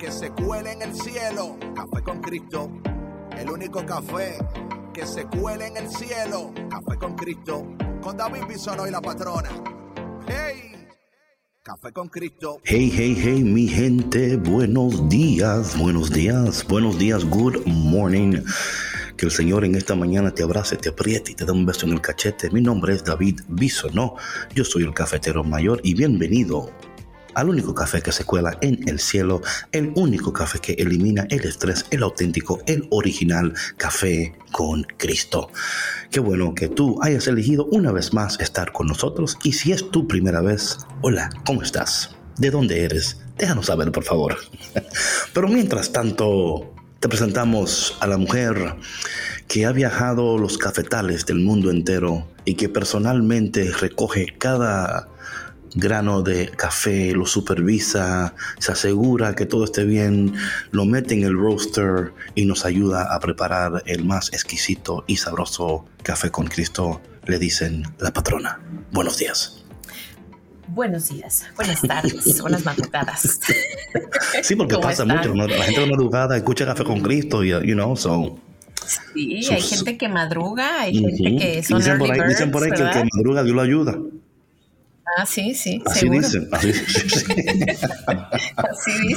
que se cuele en el cielo. Café con Cristo. El único café que se cuele en el cielo. Café con Cristo. Con David Bisono y la patrona. ¡Hey! Café con Cristo. Hey, hey, hey, mi gente, buenos días, buenos días, buenos días, good morning. Que el Señor en esta mañana te abrace, te apriete y te dé un beso en el cachete. Mi nombre es David Bisono, yo soy el cafetero mayor y bienvenido al único café que se cuela en el cielo, el único café que elimina el estrés, el auténtico, el original café con Cristo. Qué bueno que tú hayas elegido una vez más estar con nosotros y si es tu primera vez, hola, ¿cómo estás? ¿De dónde eres? Déjanos saber, por favor. Pero mientras tanto, te presentamos a la mujer que ha viajado los cafetales del mundo entero y que personalmente recoge cada grano de café, lo supervisa, se asegura que todo esté bien, lo mete en el roaster y nos ayuda a preparar el más exquisito y sabroso café con Cristo, le dicen la patrona. Buenos días. Buenos días, buenas tardes, buenas madrugadas. Sí, porque pasa mucho, la gente de madrugada escucha café con Cristo, y, you know, so... Sí, hay gente que madruga, hay gente que son dicen por ahí, dicen por ahí que el que madruga Dios lo ayuda. Ah, sí, sí. Así seguro. dicen. Así. Así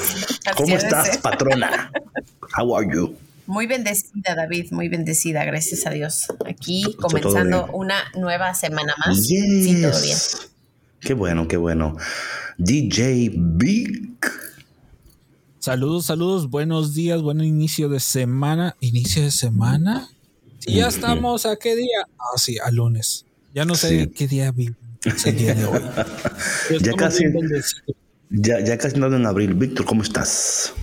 ¿Cómo estás, ser. patrona? How are you? Muy bendecida, David, muy bendecida, gracias a Dios. Aquí comenzando una nueva semana más. Sí, todo bien. Qué bueno, qué bueno. DJ Big. Saludos, saludos, buenos días, buen inicio de semana. ¿Inicio de semana? Sí, ya estamos a qué día? Ah, sí, a lunes. Ya no sé Sí. qué día vi- es el día de hoy. Ya casi-. Ya, ya casi nada en abril. Víctor, ¿cómo estás?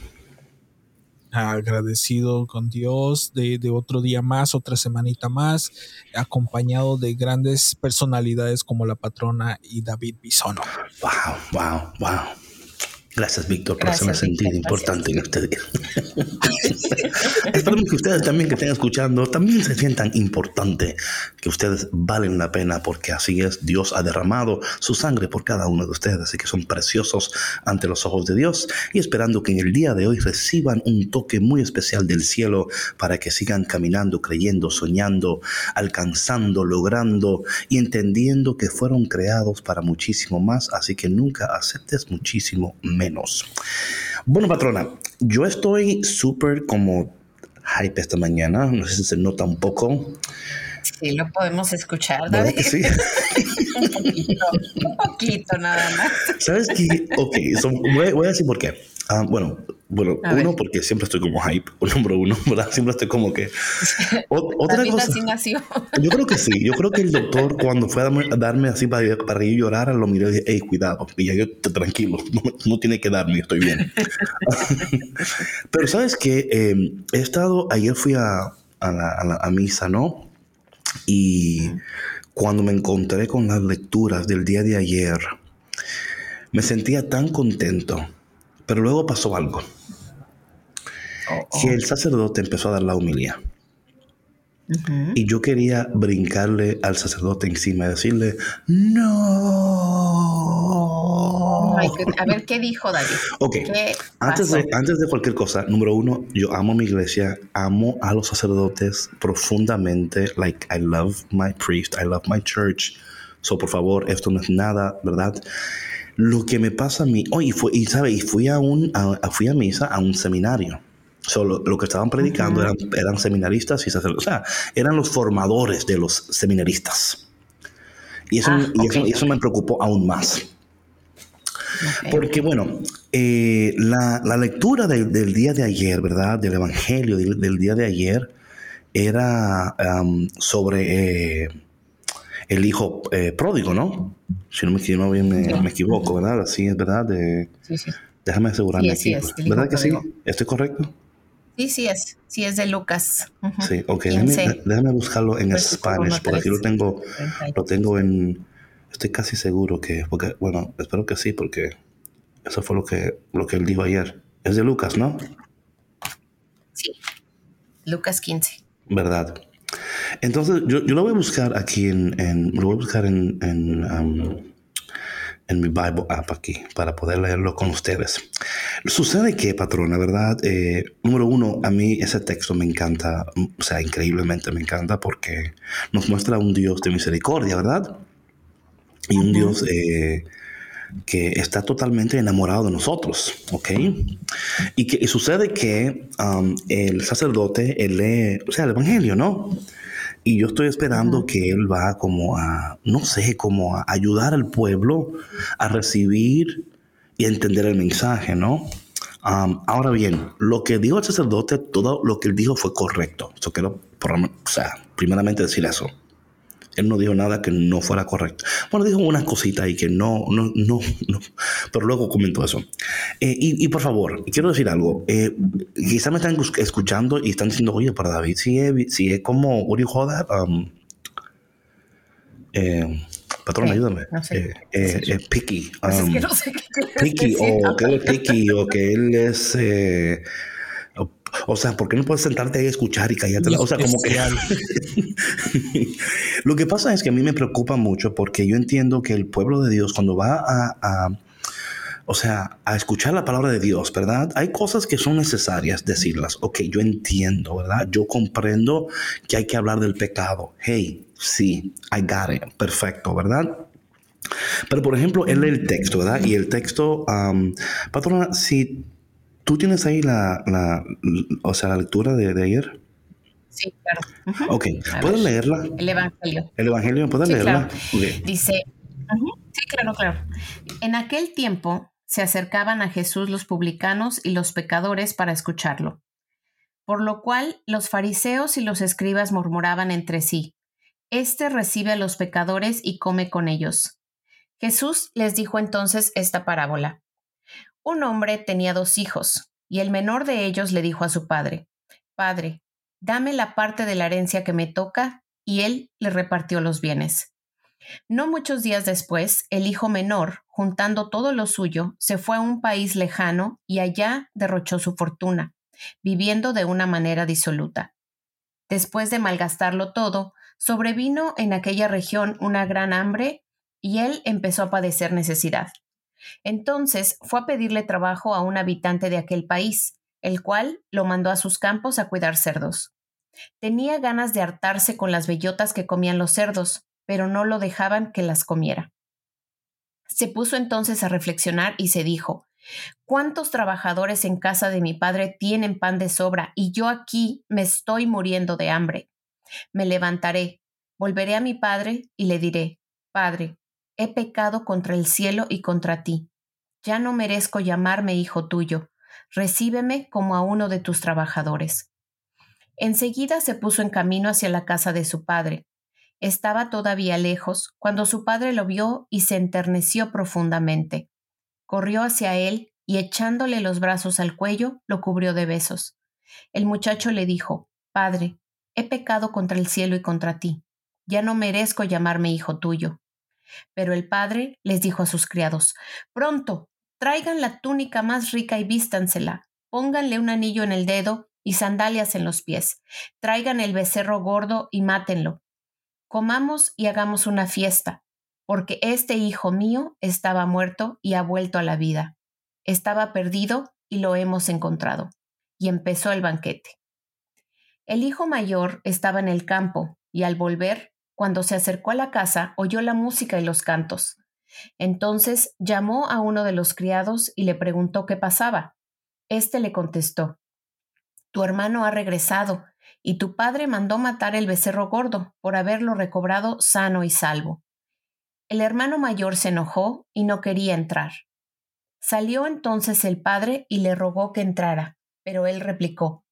agradecido con Dios de, de otro día más, otra semanita más, acompañado de grandes personalidades como la patrona y David Bisono. Wow, wow, wow. Gracias, Víctor, por hacerme sentir importante en este día. Esperemos que ustedes también que estén escuchando también se sientan importante, que ustedes valen la pena porque así es, Dios ha derramado su sangre por cada uno de ustedes, así que son preciosos ante los ojos de Dios y esperando que en el día de hoy reciban un toque muy especial del cielo para que sigan caminando, creyendo, soñando, alcanzando, logrando y entendiendo que fueron creados para muchísimo más, así que nunca aceptes muchísimo menos. Bueno, patrona, yo estoy súper como hype esta mañana, no sé si se nota un poco, Sí, lo podemos escuchar, ¿verdad David. que sí? un poquito, un poquito nada más. ¿Sabes qué? Ok, so, voy, voy a decir por qué. Ah, bueno, bueno, A uno, ver. porque siempre estoy como hype, número uno, ¿verdad? Siempre estoy como que... O- otra cosa... así nació. Yo creo que sí. Yo creo que el doctor, cuando fue a darme, a darme así para, para que yo llorara, lo miré y dije, hey, cuidado. Y ya yo, "Te- tranquilo, no, no tiene que darme, estoy bien. Pero sabes que he estado, ayer fui a, a la, a la- a misa, ¿no? Y cuando me encontré con las lecturas del día de ayer, me sentía tan contento. Pero luego pasó algo, que el sacerdote empezó a dar la humilía. Ujú. Y yo quería brincarle al sacerdote encima y decirle, no. Ay, que- a ver, ¿qué dijo David? Ok, ¿Qué antes de, antes de cualquier cosa, número uno, yo amo a mi iglesia, amo a los sacerdotes profundamente. Like, I love my priest, I love my church. So, por favor, esto no es nada, ¿verdad? Lo que me pasa a mí, oh, y, fue, y, ¿sabe? y fui, a un, a, a- fui a misa a un seminario. Solo lo que estaban predicando eran, eran seminaristas y sacerdotes, o sea, eran los formadores de los seminaristas. Y eso, Ah, y eso, ok. y eso me preocupó aún más. Porque, bueno, eh, la, la lectura del, del día de ayer, ¿verdad? Del Evangelio del, del día de ayer era sobre eh, el hijo eh, pródigo, ¿no? Si no me, si no me, me, equivoco, ¿verdad? Así es verdad. sí, sí. Déjame asegurarme aquí. ¿Verdad que sí? ¿Estoy correcto? Sí, sí es. Sí es de Lucas. Sí, ok. Déjame, déjame, buscarlo en español, porque aquí lo tengo, lo tengo en... Estoy casi seguro que... Porque, bueno, espero que sí, porque eso fue lo que, lo que él dijo ayer. Es de Lucas, ¿no? Sí. Lucas 15. ¿Verdad? Entonces, yo, yo lo voy a buscar aquí en, en lo voy a buscar en, en, um, en, mi Bible app aquí para poder leerlo con ustedes. Sucede que, patrona, ¿verdad? Eh, número uno, a mí ese texto me encanta, o sea, increíblemente me encanta porque nos muestra un Dios de misericordia, ¿verdad? Y un Dios eh, que está totalmente enamorado de nosotros, ¿ok? Y que sucede que um, el sacerdote, él lee, o sea, el Evangelio, ¿no? Y yo estoy esperando que él va como a, no sé, como a ayudar al pueblo a recibir y entender el mensaje, ¿no? Um, ahora bien, lo que dijo el sacerdote, todo lo que él dijo fue correcto. Yo quiero, o sea, primeramente decir eso. Él no dijo nada que no fuera correcto. Bueno, dijo unas cositas y que no, no, no, no, pero luego comentó eso. Eh, y, por favor, quiero decir algo. Eh, quizás me están escuchando y están diciendo, oye, para David, si es, si es como, what do you um, eh, patrón, ayúdame. No sé. Eh, eh, picky. Pues um, no sé qué picky, o que él es picky, o que él es o sea, ¿por qué no puedes sentarte ahí a escuchar y callarte? O sea, como que... Lo que pasa es que a mí me preocupa mucho porque yo entiendo que el pueblo de Dios cuando va a, o sea, a escuchar la palabra de Dios, ¿verdad? Hay cosas que son necesarias decirlas. Ok, yo entiendo, ¿verdad? Yo comprendo que hay que hablar del pecado. Hey, sí, I got it. Perfecto, ¿verdad? Pero por ejemplo, él lee el texto, ¿verdad? Y el texto, um, patrona, si ¿Tú tienes ahí la, la, o sea, la lectura de, de ayer? Sí, claro. Ok, ¿puedes leerla? El Evangelio. El Evangelio, ¿puedes leerla? Dice, sí, claro, claro. En aquel tiempo se acercaban a Jesús los publicanos y los pecadores para escucharlo. Por lo cual los fariseos y los escribas murmuraban entre sí, Este recibe a los pecadores y come con ellos. Jesús les dijo entonces esta parábola. Un hombre tenía dos hijos, y el menor de ellos le dijo a su padre, Padre, dame la parte de la herencia que me toca, y él le repartió los bienes. No muchos días después, el hijo menor, juntando todo lo suyo, se fue a un país lejano y allá derrochó su fortuna, viviendo de una manera disoluta. Después de malgastarlo todo, sobrevino en aquella región una gran hambre y él empezó a padecer necesidad. Entonces fue a pedirle trabajo a un habitante de aquel país, el cual lo mandó a sus campos a cuidar cerdos. Tenía ganas de hartarse con las bellotas que comían los cerdos, pero no lo dejaban que las comiera. Se puso entonces a reflexionar y se dijo ¿Cuántos trabajadores en casa de mi padre tienen pan de sobra y yo aquí me estoy muriendo de hambre? Me levantaré, volveré a mi padre y le diré Padre, he pecado contra el cielo y contra ti. Ya no merezco llamarme hijo tuyo. Recíbeme como a uno de tus trabajadores. Enseguida se puso en camino hacia la casa de su padre. Estaba todavía lejos cuando su padre lo vio y se enterneció profundamente. Corrió hacia él y echándole los brazos al cuello, lo cubrió de besos. El muchacho le dijo, Padre, he pecado contra el cielo y contra ti. Ya no merezco llamarme hijo tuyo. Pero el padre les dijo a sus criados, Pronto, traigan la túnica más rica y vístansela, pónganle un anillo en el dedo y sandalias en los pies, traigan el becerro gordo y mátenlo. Comamos y hagamos una fiesta, porque este hijo mío estaba muerto y ha vuelto a la vida. Estaba perdido y lo hemos encontrado. Y empezó el banquete. El hijo mayor estaba en el campo, y al volver cuando se acercó a la casa, oyó la música y los cantos. Entonces llamó a uno de los criados y le preguntó qué pasaba. Este le contestó, Tu hermano ha regresado, y tu padre mandó matar el becerro gordo por haberlo recobrado sano y salvo. El hermano mayor se enojó y no quería entrar. Salió entonces el padre y le rogó que entrara, pero él replicó,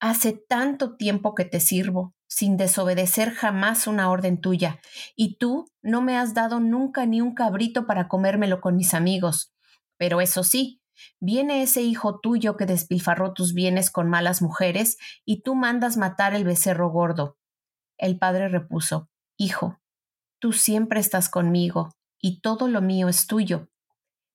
Hace tanto tiempo que te sirvo sin desobedecer jamás una orden tuya, y tú no me has dado nunca ni un cabrito para comérmelo con mis amigos. Pero eso sí, viene ese hijo tuyo que despilfarró tus bienes con malas mujeres, y tú mandas matar el becerro gordo. El padre repuso, Hijo, tú siempre estás conmigo, y todo lo mío es tuyo.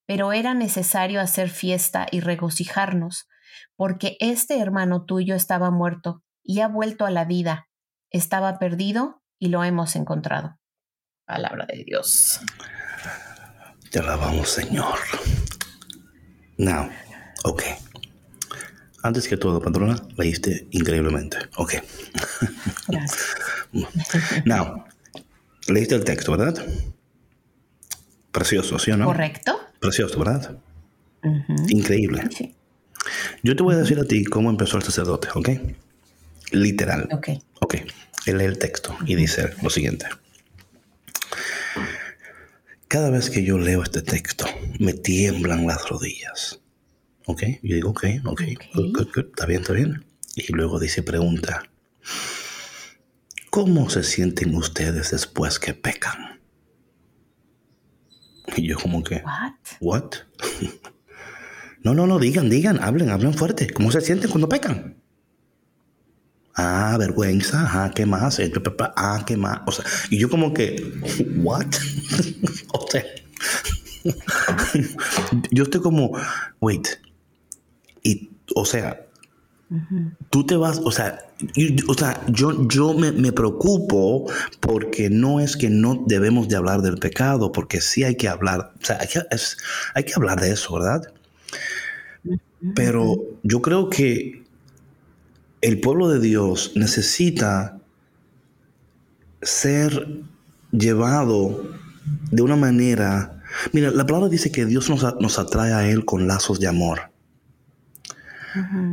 Pero era necesario hacer fiesta y regocijarnos, porque este hermano tuyo estaba muerto y ha vuelto a la vida, estaba perdido y lo hemos encontrado. Palabra de Dios. Te alabamos, Señor. Now, ok. Antes que todo, patrona, leíste increíblemente. Ok. Gracias. Now, leíste el texto, ¿verdad? Precioso, ¿sí o no? ¿Correcto? Precioso, ¿verdad? Increíble. Sí. Yo te voy a decir a ti cómo empezó el sacerdote, ¿ok? Literal. Ok. Ok. Él lee el texto y dice lo siguiente. Cada vez que yo leo este texto, me tiemblan las rodillas. ¿Ok? Yo digo, ok, ok, Ok. good, good, good, está bien, está bien. Y luego dice, pregunta, ¿cómo se sienten ustedes después que pecan? Y yo como que, What? ¿what? no, no, no, digan, digan, hablen, hablen fuerte. ¿Cómo se sienten cuando pecan? Ah, vergüenza, ajá, ¿qué más? Ah, ¿qué más? O sea, y yo como que, ¿what? o sea, yo estoy como, wait, y, o sea, tú te vas, o sea, y- o sea yo, yo me, me preocupo porque no es que no debemos de hablar del pecado, porque sí hay que hablar, o sea, hay que, es- hay que hablar de eso, ¿verdad? Pero yo creo que el pueblo de Dios necesita ser llevado de una manera... Mira, la palabra dice que Dios nos, nos atrae a Él con lazos de amor.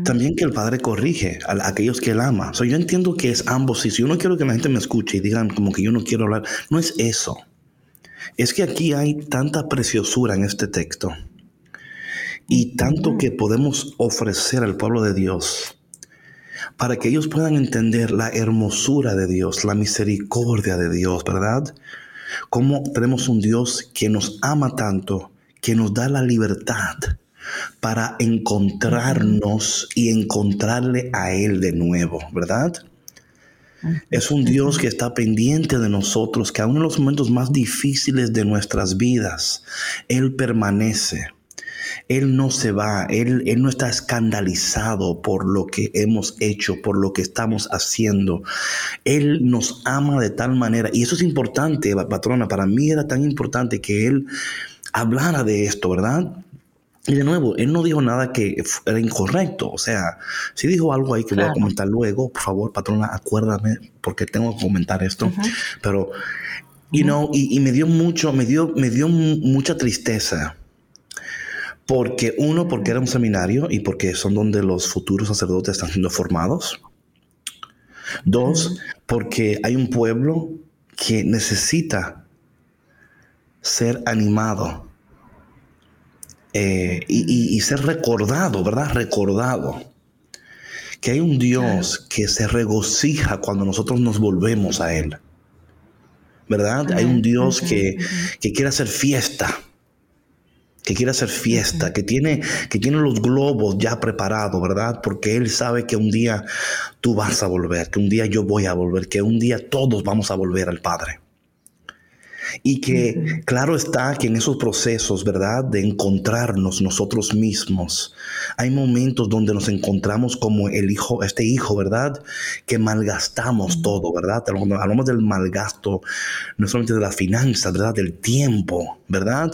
También que el Padre corrige a, a aquellos que Él ama. O sea, yo entiendo que es ambos. Y si yo no quiero que la gente me escuche y digan como que yo no quiero hablar, no es eso. Es que aquí hay tanta preciosura en este texto y tanto que podemos ofrecer al pueblo de Dios para que ellos puedan entender la hermosura de Dios, la misericordia de Dios, ¿verdad? Cómo tenemos un Dios que nos ama tanto, que nos da la libertad para encontrarnos y encontrarle a Él de nuevo, ¿verdad? Es un Dios que está pendiente de nosotros, que aun en los momentos más difíciles de nuestras vidas, Él permanece. Él no se va, él, él no está escandalizado por lo que hemos hecho, por lo que estamos haciendo. Él nos ama de tal manera, y eso es importante, patrona, para mí era tan importante que Él hablara de esto, ¿verdad? Y de nuevo, Él no dijo nada que era incorrecto, o sea, si dijo algo ahí que voy a comentar luego, por favor, patrona, acuérdame, porque tengo que comentar esto, pero, you know, y, y me dio mucho, me dio, me dio mu- mucha tristeza. Porque uno, porque era un seminario y porque son donde los futuros sacerdotes están siendo formados. Dos, porque hay un pueblo que necesita ser animado eh, y, y- y ser recordado, ¿verdad? Recordado. Que hay un Dios que se regocija cuando nosotros nos volvemos a Él. ¿Verdad? Hay un Dios que, que quiere hacer fiesta que quiere hacer fiesta, que tiene, que tiene los globos ya preparados, ¿verdad? Porque Él sabe que un día tú vas a volver, que un día yo voy a volver, que un día todos vamos a volver al Padre. Y que claro está que en esos procesos, ¿verdad? De encontrarnos nosotros mismos, hay momentos donde nos encontramos como el hijo, este hijo, ¿verdad? Que malgastamos todo, ¿verdad? Cuando hablamos del malgasto, no solamente de las finanzas, ¿verdad? Del tiempo, ¿verdad?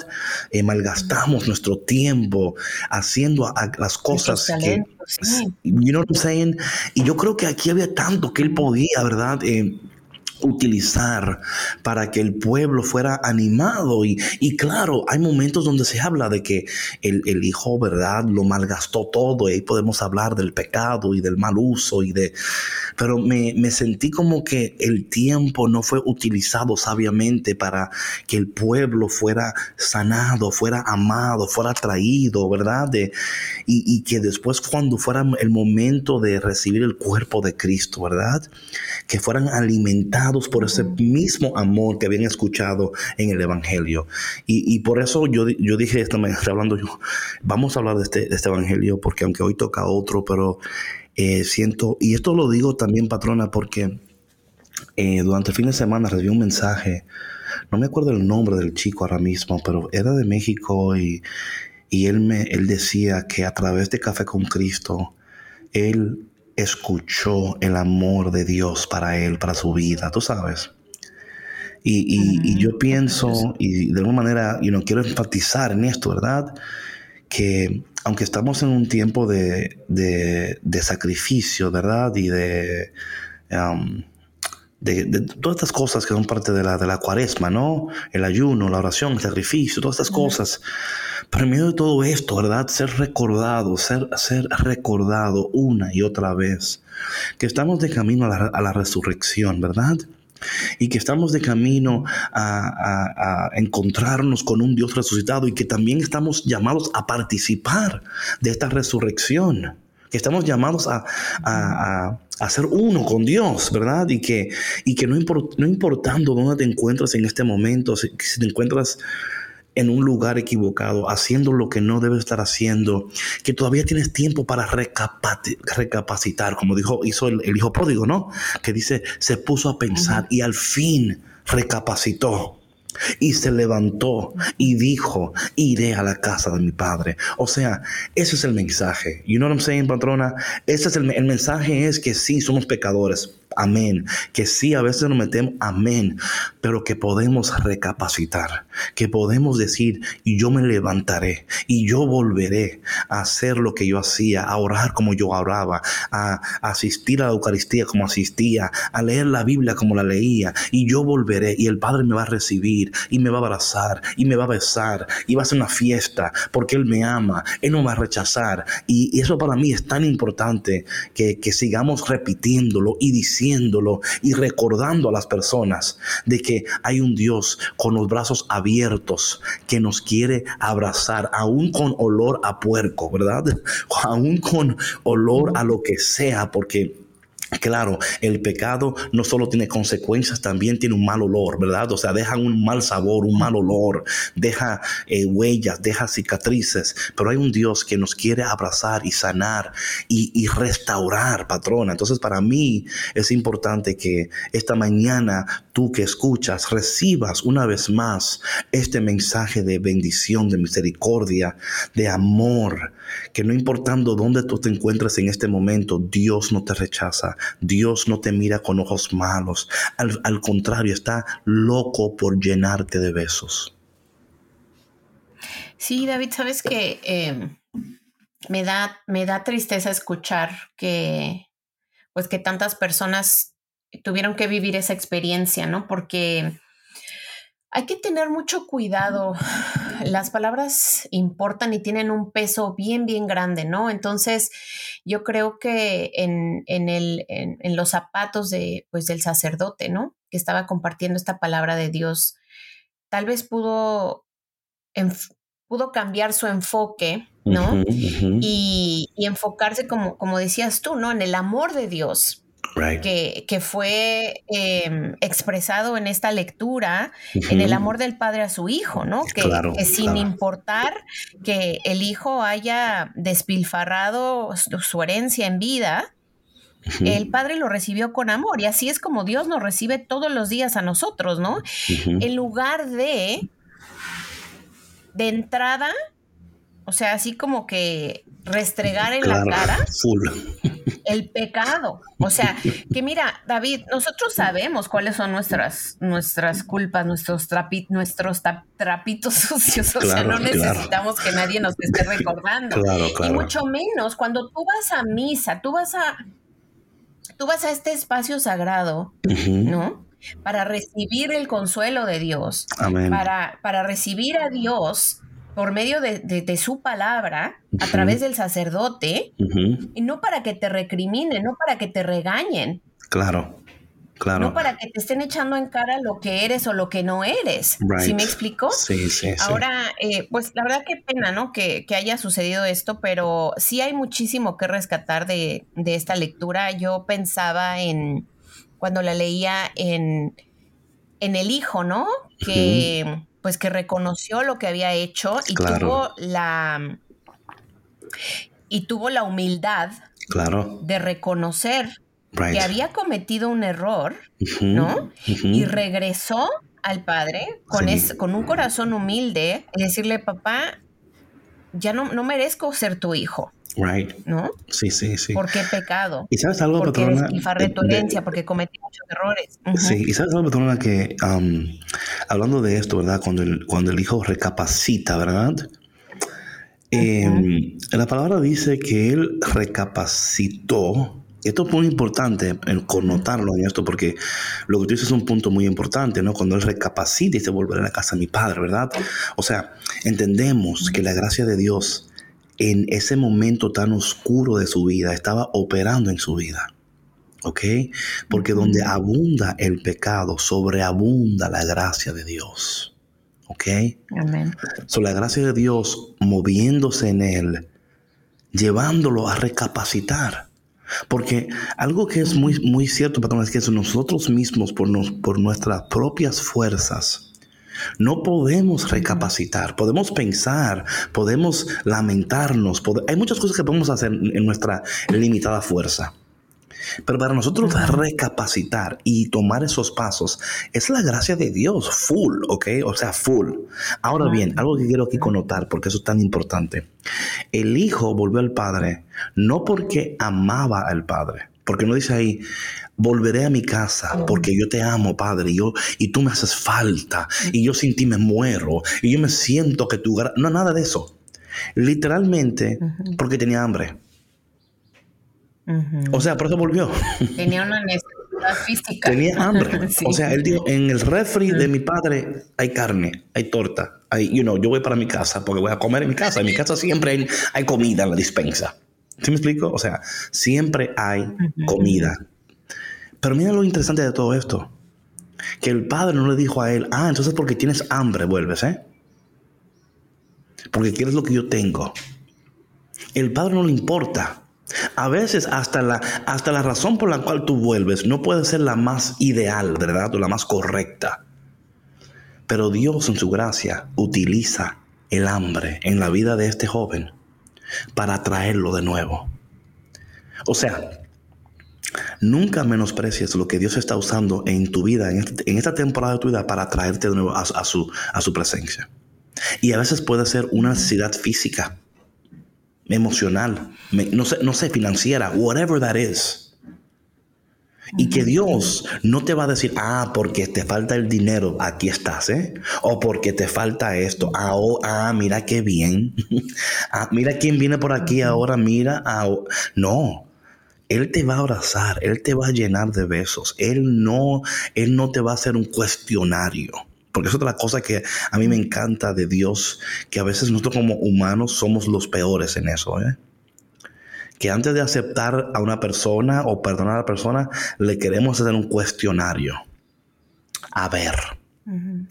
Eh, malgastamos nuestro tiempo haciendo a- a las cosas que... sí. You know what I'm saying? Y yo creo que aquí había tanto que él podía, ¿verdad? Eh, utilizar para que el pueblo fuera animado. Y, y claro, hay momentos donde se habla de que el, el, hijo, ¿verdad?, lo malgastó todo. Y podemos hablar del pecado y del mal uso. Y de, pero me, me sentí como que el tiempo no fue utilizado sabiamente para que el pueblo fuera sanado, fuera amado, fuera traído, ¿verdad? Y, y que después cuando fuera el momento de recibir el cuerpo de Cristo, ¿verdad? Que fueran alimentados por ese mismo amor que habían escuchado en el Evangelio. Y, y por eso yo, yo dije esta mañana, hablando yo, vamos a hablar de este, de este Evangelio, porque aunque hoy toca otro, pero eh, siento, y esto lo digo también, patrona, porque eh, durante el fin de semana recibí un mensaje, no me acuerdo el nombre del chico ahora mismo, pero era de México y, y él, me, él decía que a través de Café con Cristo, él escuchó el amor de Dios para él, para su vida, tú sabes. Y, y, y yo pienso, y de alguna manera, you know, quiero enfatizar en esto, ¿verdad? Que aunque estamos en un tiempo de, de, de sacrificio, ¿verdad? Y de, um, de, de, todas estas cosas que son parte de la, de la cuaresma, ¿no? El ayuno, la oración, el sacrificio, todas estas cosas. Pero en medio de todo esto, ¿verdad? Ser recordado, ser, ser recordado una y otra vez. Que estamos de camino a la, a la resurrección, ¿verdad? y que estamos de camino a, a, a, encontrarnos con un Dios resucitado y que también estamos llamados a participar de esta resurrección, que estamos llamados a, a ser uno con Dios, ¿verdad? Y que, y que no, import, no importando dónde te encuentras en este momento, si, si te encuentras en un lugar equivocado, haciendo lo que no debes estar haciendo, que todavía tienes tiempo para recapacitar, como dijo, hizo el, el, hijo pródigo, ¿no? Que dice, se puso a pensar uh -huh. y al fin recapacitó. Y se levantó y dijo, iré a la casa de mi padre. O sea, ese es el mensaje. You know what I'm saying, patrona? Ese es el, el mensaje es que sí, somos pecadores amén. Que sí, a veces nos metemos, amén. Pero que podemos recapacitar, que podemos decir, y yo me levantaré, y yo volveré a hacer lo que yo hacía, a orar como yo oraba, a, asistir a la Eucaristía como asistía, a leer la Biblia como la leía, y yo volveré, y el Padre me va a recibir, y me va a abrazar, y me va a besar, y va a ser una fiesta, porque Él me ama, Él no me va a rechazar. Y, y eso para mí es tan importante que, que sigamos repitiéndolo y diciendo y recordando a las personas de que hay un Dios con los brazos abiertos que nos quiere abrazar, aún con olor a puerco, ¿verdad? Aún con olor a lo que sea, porque Claro, el pecado no solo tiene consecuencias, también tiene un mal olor, ¿verdad? O sea, deja un mal sabor, un mal olor, deja eh, huellas, deja cicatrices, pero hay un Dios que nos quiere abrazar y sanar y, y, restaurar, patrona. Entonces, para mí es importante que esta mañana tú que escuchas recibas una vez más este mensaje de bendición, de misericordia, de amor, que no importando dónde tú te encuentres en este momento, Dios no te rechaza. Dios no te mira con ojos malos. Al, al contrario, está loco por llenarte de besos. Sí, David, sabes que eh, me, da, me da tristeza escuchar que, pues que tantas personas tuvieron que vivir esa experiencia, ¿no? Porque hay que tener mucho cuidado. Las palabras importan y tienen un peso bien, bien grande, ¿no? Entonces, yo creo que en, en, el, en, en los zapatos de, pues, del sacerdote, ¿no? Que estaba compartiendo esta palabra de Dios, tal vez pudo, pudo cambiar su enfoque, ¿no? Uh -huh, uh -huh. Y, y, enfocarse, como, como decías tú, ¿no? En el amor de Dios Right. Que, que, fue eh, expresado en esta lectura, uh -huh. en el amor del padre a su hijo, ¿no? Que, claro, que sin claro. importar que el hijo haya despilfarrado su, su herencia en vida, uh -huh. el padre lo recibió con amor y así es como Dios nos recibe todos los días a nosotros, ¿no? Uh -huh. En lugar de, de entrada, o sea, así como que restregar en claro, la cara full. el pecado. O sea, que mira, David, nosotros sabemos cuáles son nuestras, nuestras culpas, nuestros, trapi, nuestros trapitos sucios. O claro, sea, no necesitamos claro. que nadie nos esté recordando. Claro, y mucho menos cuando tú vas a misa, tú vas a, tú vas a este espacio sagrado, uh -huh. ¿no? para recibir el consuelo de Dios, Para, para recibir a Dios por medio de, su palabra, a través del sacerdote, y no para que te recriminen, no para que te regañen. Claro. Claro. No para que te estén echando en cara lo que eres o lo que no eres. ¿Sí me explico? Sí, sí. Ahora, eh, pues la verdad qué pena, ¿no? Que, haya sucedido esto, pero sí hay muchísimo que rescatar de, esta lectura. Yo pensaba en, cuando la leía en, en el hijo, ¿no? Que, pues que reconoció lo que había hecho y tuvo la... Y tuvo la humildad claro. de reconocer que había cometido un error, ¿no? Y regresó al padre con, con un corazón humilde y decirle, papá, ya no, no merezco ser tu hijo. Right. ¿No? Sí, sí, sí. ¿Por qué pecado? ¿Y sabes algo, porque Patrona? tu herencia, porque cometí muchos errores. Sí, y sabes algo, Patrona, que um, hablando de esto, ¿verdad? Cuando el, cuando el hijo recapacita, ¿verdad? Em, la palabra dice que él recapacitó esto es muy importante connotarlo en esto, porque lo que tú dices es un punto muy importante, ¿no? Cuando él recapacita y se volverá a la casa de mi padre, ¿verdad? O sea, entendemos que la gracia de Dios en ese momento tan oscuro de su vida estaba operando en su vida. ¿Ok? Porque donde abunda el pecado, sobreabunda la gracia de Dios. ¿Ok? Amén. So, la gracia de Dios moviéndose en él, llevándolo a recapacitar. Porque algo que es muy, muy cierto, patrón, es que nosotros mismos, por, por nuestras propias fuerzas, no podemos recapacitar, podemos pensar, podemos lamentarnos, hay muchas cosas que podemos hacer en nuestra limitada fuerza. Pero para nosotros recapacitar y tomar esos pasos es la gracia de Dios, full, ¿ok? O sea, full. Ahora bien, algo que quiero aquí connotar, porque eso es tan importante. El hijo volvió al padre no porque amaba al padre, porque no dice ahí, volveré a mi casa porque yo te amo, Padre, y, yo, y tú me haces falta, y yo sin ti me muero, y yo me siento que tú... No, nada de eso. Literalmente porque tenía hambre. O sea, por eso volvió. Tenía una necesidad física. Tenía hambre. O sea, él dijo, en el refri de mi padre hay carne, hay torta, hay, you know, yo voy para mi casa porque voy a comer en mi casa. En mi casa siempre hay, comida en la dispensa. ¿Sí me explico? O sea, siempre hay comida. Pero mira lo interesante de todo esto. Que el padre no le dijo a él, ah, entonces porque tienes hambre vuelves, ¿eh? Porque quieres lo que yo tengo. El padre no le importa. A veces hasta la, hasta la razón por la cual tú vuelves no puede ser la más ideal, ¿verdad? O la más correcta. Pero Dios en su gracia utiliza el hambre en la vida de este joven para traerlo de nuevo. O sea, nunca menosprecies lo que Dios está usando en tu vida, en, este, esta temporada de tu vida, para traerte de nuevo a, su, a su presencia. Y a veces puede ser una necesidad física emocional, no, sé, no sé, financiera, whatever that is. Y que Dios no te va a decir, ah, porque te falta el dinero, aquí estás, ¿eh? O porque te falta esto, ah, oh, ah mira qué bien. ah, mira quién viene por aquí ahora, mira. Ah, no, Él te va a abrazar, Él te va a llenar de besos, Él no, Él no te va a hacer un cuestionario. Porque es otra cosa que a mí me encanta de Dios, que a veces nosotros como humanos somos los peores en eso. ¿eh? Que antes de aceptar a una persona o perdonar a la persona, le queremos hacer un cuestionario. A ver,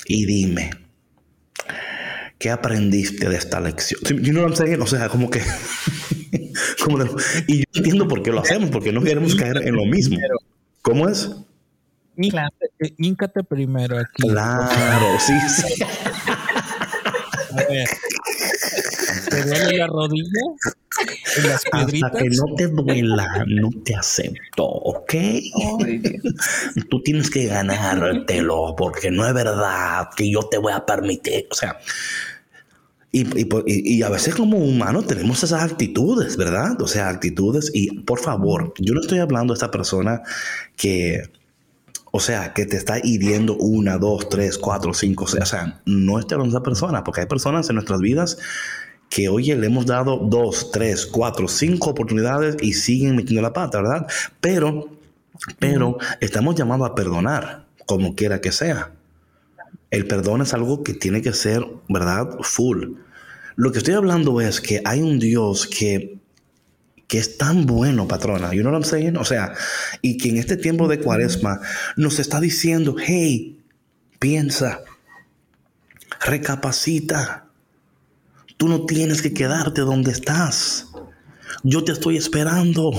y dime, ¿qué aprendiste de esta lección? You know what I'm saying? O sea, como que... y yo entiendo por qué lo hacemos, porque no queremos caer en lo mismo. ¿Cómo es? Híncate, primero aquí. Claro, sí, sí. A ver. ¿Te duele la rodilla? ¿En las piedritas? Hasta que no te duela, no te acepto, ¿ok? Tú tienes que ganártelo, porque no es verdad que yo te voy a permitir. O sea, y, y, y, a veces como humanos tenemos esas actitudes, ¿verdad? O sea, actitudes. Y por favor, yo no estoy hablando de esta persona que o sea, que te está hiriendo una, dos, tres, cuatro, cinco, o sea, no de esa persona, porque hay personas en nuestras vidas que, oye, le hemos dado dos, tres, cuatro, cinco oportunidades y siguen metiendo la pata, ¿verdad? Pero, pero estamos llamados a perdonar como quiera que sea. El perdón es algo que tiene que ser, ¿verdad? Full. Lo que estoy hablando es que hay un Dios que, que es tan bueno, patrona. You know what I'm saying? O sea, y que en este tiempo de cuaresma nos está diciendo, hey, piensa, recapacita. Tú no tienes que quedarte donde estás. Yo te estoy esperando.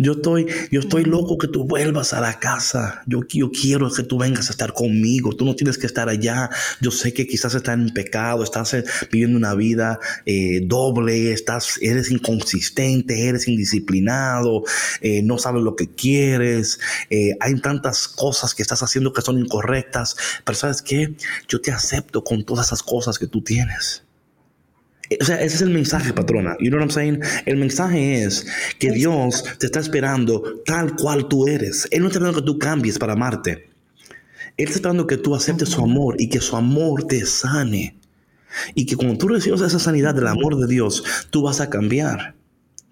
Yo estoy, yo estoy loco que tú vuelvas a la casa. Yo, yo quiero que tú vengas a estar conmigo. Tú no tienes que estar allá. Yo sé que quizás estás en pecado, estás eh, viviendo una vida eh, doble, estás, eres inconsistente, eres indisciplinado, eh, no sabes lo que quieres. hay tantas cosas que estás haciendo que son incorrectas. Pero sabes qué? Yo te acepto con todas esas cosas que tú tienes. O sea, ese es el mensaje, patrona. You know what I'm saying? El mensaje es que Dios te está esperando tal cual tú eres. Él no está esperando que tú cambies para amarte. Él está esperando que tú aceptes su amor y que su amor te sane. Y que cuando tú recibas esa sanidad del amor de Dios, tú vas a cambiar.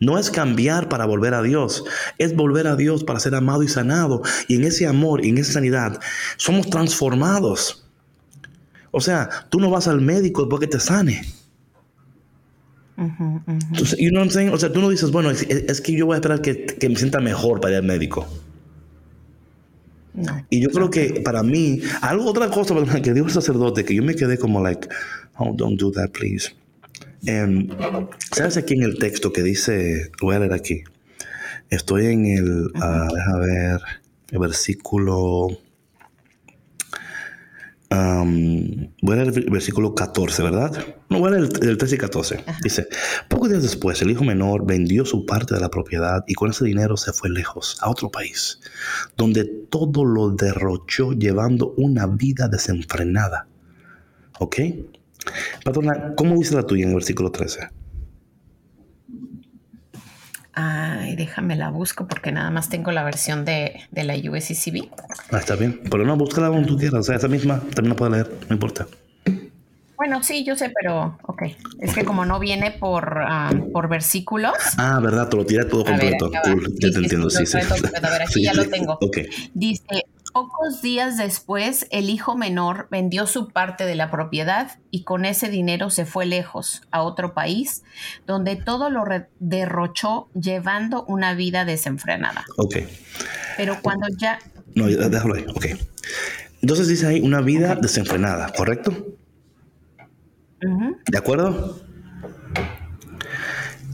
No es cambiar para volver a Dios, es volver a Dios para ser amado y sanado. Y en ese amor, y en esa sanidad, somos transformados. O sea, tú no vas al médico después que te sane. You know what I'm saying? O sea, tú no dices, bueno, es, que yo voy a esperar que, que, me sienta mejor para ir al médico. y yo creo que para mí, algo, otra cosa que dijo el sacerdote, que yo me quedé como, like, oh, don't do that, please. Um, ¿Sabes aquí en el texto que dice, voy a leer aquí? Estoy en el, uh, déjame ver, el versículo voy a leer el versículo 14, ¿verdad? No, voy a leer el, 13 y 14. Dice, pocos días después el hijo menor vendió su parte de la propiedad y con ese dinero se fue lejos, a otro país, donde todo lo derrochó llevando una vida desenfrenada. ¿Ok? Patrona, ¿cómo dice la tuya en el versículo 13? Ay, déjame la busco porque nada más tengo la versión de, de la USCCB. Ah, está bien. Pero no, búscala donde tú quieras. O sea, esa misma también la puedo leer, no importa. Bueno, sí, yo sé, pero ok. Es que como no viene por, ah, por versículos. Ah, verdad, te lo tiré todo completo. cool. Ya te entiendo, sí, sí. A ver, aquí ya lo tengo. Dice, Pocos días después, el hijo menor vendió su parte de la propiedad y con ese dinero se fue lejos, a otro país, donde todo lo derrochó llevando una vida desenfrenada. Ok. Pero cuando ya... No, déjalo ahí, ok. Entonces dice ahí una vida desenfrenada, ¿correcto? ¿De acuerdo?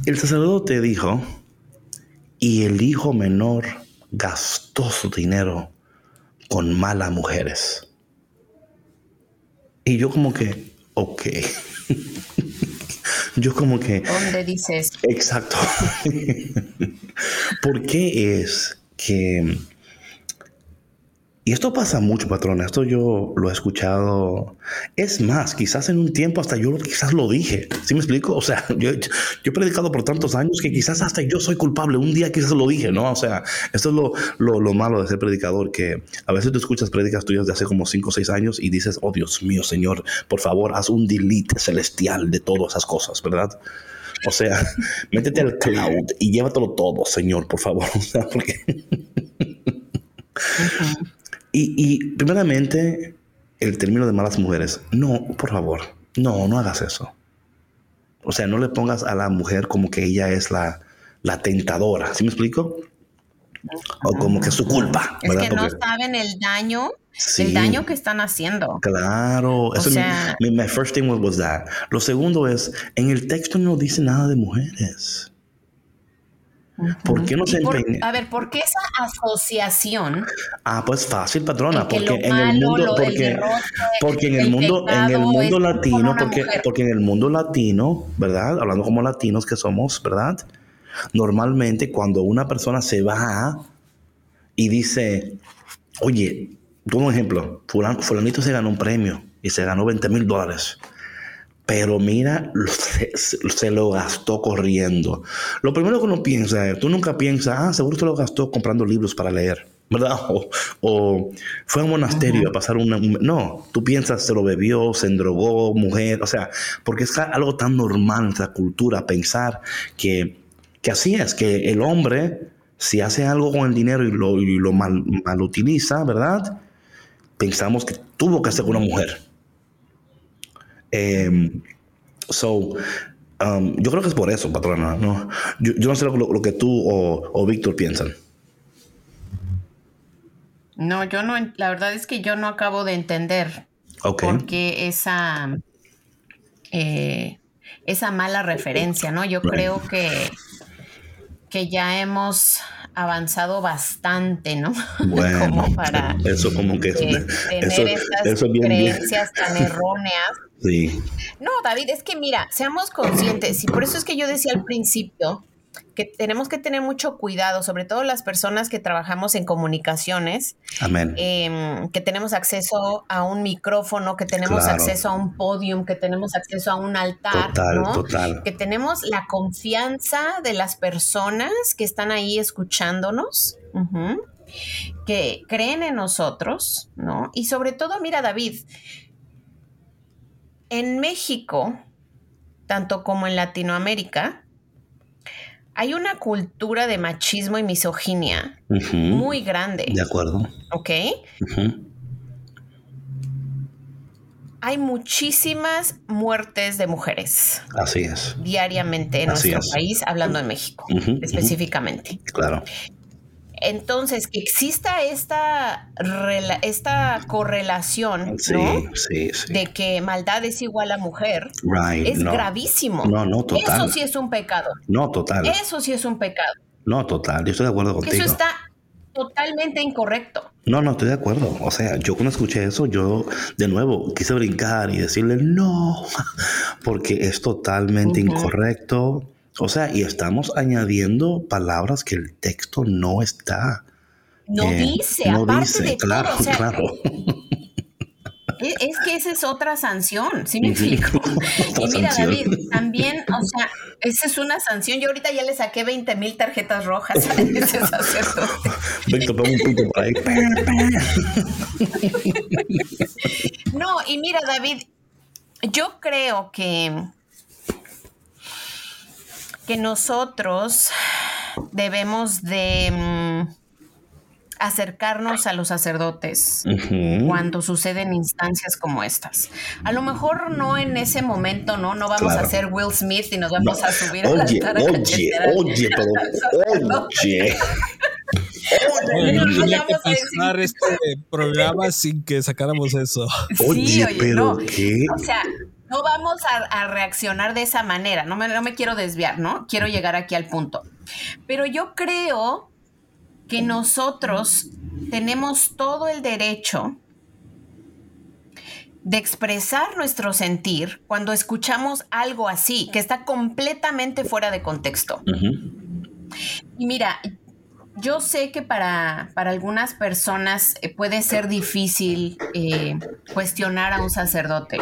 El sacerdote dijo, y el hijo menor gastó su dinero con malas mujeres. Y yo como que, ok. yo como que... ¿Dónde dices? Exacto. ¿Por qué es que y esto pasa mucho, patrona. Esto yo lo he escuchado. Es más, quizás en un tiempo hasta yo quizás lo dije. ¿Sí me explico? O sea, yo, he predicado por tantos años que quizás hasta yo soy culpable. Un día quizás lo dije, ¿no? O sea, esto es lo, lo, lo malo de ser predicador, que a veces tú escuchas prédicas tuyas de hace como 5 o 6 años y dices, oh Dios mío, Señor, por favor, haz un delete celestial de todas esas cosas, ¿verdad? O sea, métete al cloud y llévatelo todo, Señor, por favor. Y, primeramente, el término de malas mujeres. No, por favor, no, no hagas eso. O sea, no le pongas a la mujer como que ella es la, la tentadora. ¿Sí me explico? O como que es su culpa. Es que no saben el daño, el daño que están haciendo. Claro. Eso sea, mi, my, first thing was that. Lo segundo es, en el texto no dice nada de mujeres. ¿Por qué no se empeña? A ver, ¿por qué esa asociación? Ah, pues fácil, patrona, porque en el mundo, porque, porque en el mundo, en el mundo latino, porque, porque en el mundo latino, ¿verdad? Hablando como latinos que somos, ¿verdad? Normalmente cuando una persona se va y dice, oye, tú un ejemplo, fulanito se ganó un premio y se ganó 20 mil dólares. Pero mira, se, lo gastó corriendo. Lo primero que uno piensa, tú nunca piensas, ah, seguro se lo gastó comprando libros para leer, ¿verdad? O, fue a un monasterio a pasar una... no, tú piensas, se lo bebió, se endrogó, mujer, o sea, porque es algo tan normal en nuestra cultura pensar que, que así es, que el hombre si hace algo con el dinero y lo, y lo mal, mal utiliza, ¿verdad? Pensamos que tuvo que ser una mujer. So, um, yo creo que es por eso, patrona. ¿no? Yo, yo no sé lo, lo que tú o, o Víctor piensan. No, yo no, la verdad es que yo no acabo de entender Ok. por qué esa, eh, esa mala referencia, ¿no? Yo creo que, que ya hemos avanzado bastante, ¿no? Bueno, como para eso como que eh, tener eso, estas eso bien. creencias tan erróneas. Sí, No, David, es que mira, seamos conscientes y por eso es que yo decía al principio que tenemos que tener mucho cuidado, sobre todo las personas que trabajamos en comunicaciones, amén. em, que tenemos acceso a un micrófono, que tenemos Claro. acceso a un podium, que tenemos acceso a un altar, total, ¿no? total. que tenemos la confianza de las personas que están ahí escuchándonos, que creen en nosotros, ¿no? Y sobre todo, mira, David, en México, tanto como en Latinoamérica, hay una cultura de machismo y misoginia muy grande, De acuerdo. ¿ok? Ujú, Hay muchísimas muertes de mujeres Así es. diariamente en Así nuestro es. país, hablando de México específicamente. Claro. Entonces, que exista esta, esta correlación, Sí, ¿no? sí, sí. De que maldad es igual a mujer, right. es no. gravísimo. No, no, total. Eso sí es un pecado. No, total. Eso sí es un pecado. No, total. Yo estoy de acuerdo contigo. Eso está totalmente incorrecto. No, no, estoy de acuerdo. O sea, yo cuando escuché eso, yo de nuevo quise brincar y decirle no, porque es totalmente incorrecto. O sea, y estamos añadiendo palabras que el texto no está. No eh, dice, no aparte dice, de claro, todo. O sea, claro. Es, es que esa es otra sanción, ¿sí me explico? Y mira, sanción. David, también, o sea, esa es una sanción. Yo ahorita ya le saqué 20 mil tarjetas rojas a ese sacerdote. Un punto por ahí. No, y mira, David, yo creo que, que nosotros debemos de mm, acercarnos a los sacerdotes. Cuando suceden instancias como estas. A lo mejor no en ese momento, ¿no? No vamos Claro. a hacer Will Smith y nos vamos a subir Oye, a oye, al- oye, al pero oye. Bueno, no tenía que pasar este programa sin que sacáramos eso. Oye, Sí, oye, pero no. qué. O sea, no vamos a, a reaccionar de esa manera. No me, no me quiero desviar, ¿no? Quiero llegar aquí al punto. Pero yo creo que nosotros tenemos todo el derecho de expresar nuestro sentir cuando escuchamos algo así, que está completamente fuera de contexto. Y mira, yo sé que para, para algunas personas eh, puede ser difícil eh, cuestionar a un sacerdote,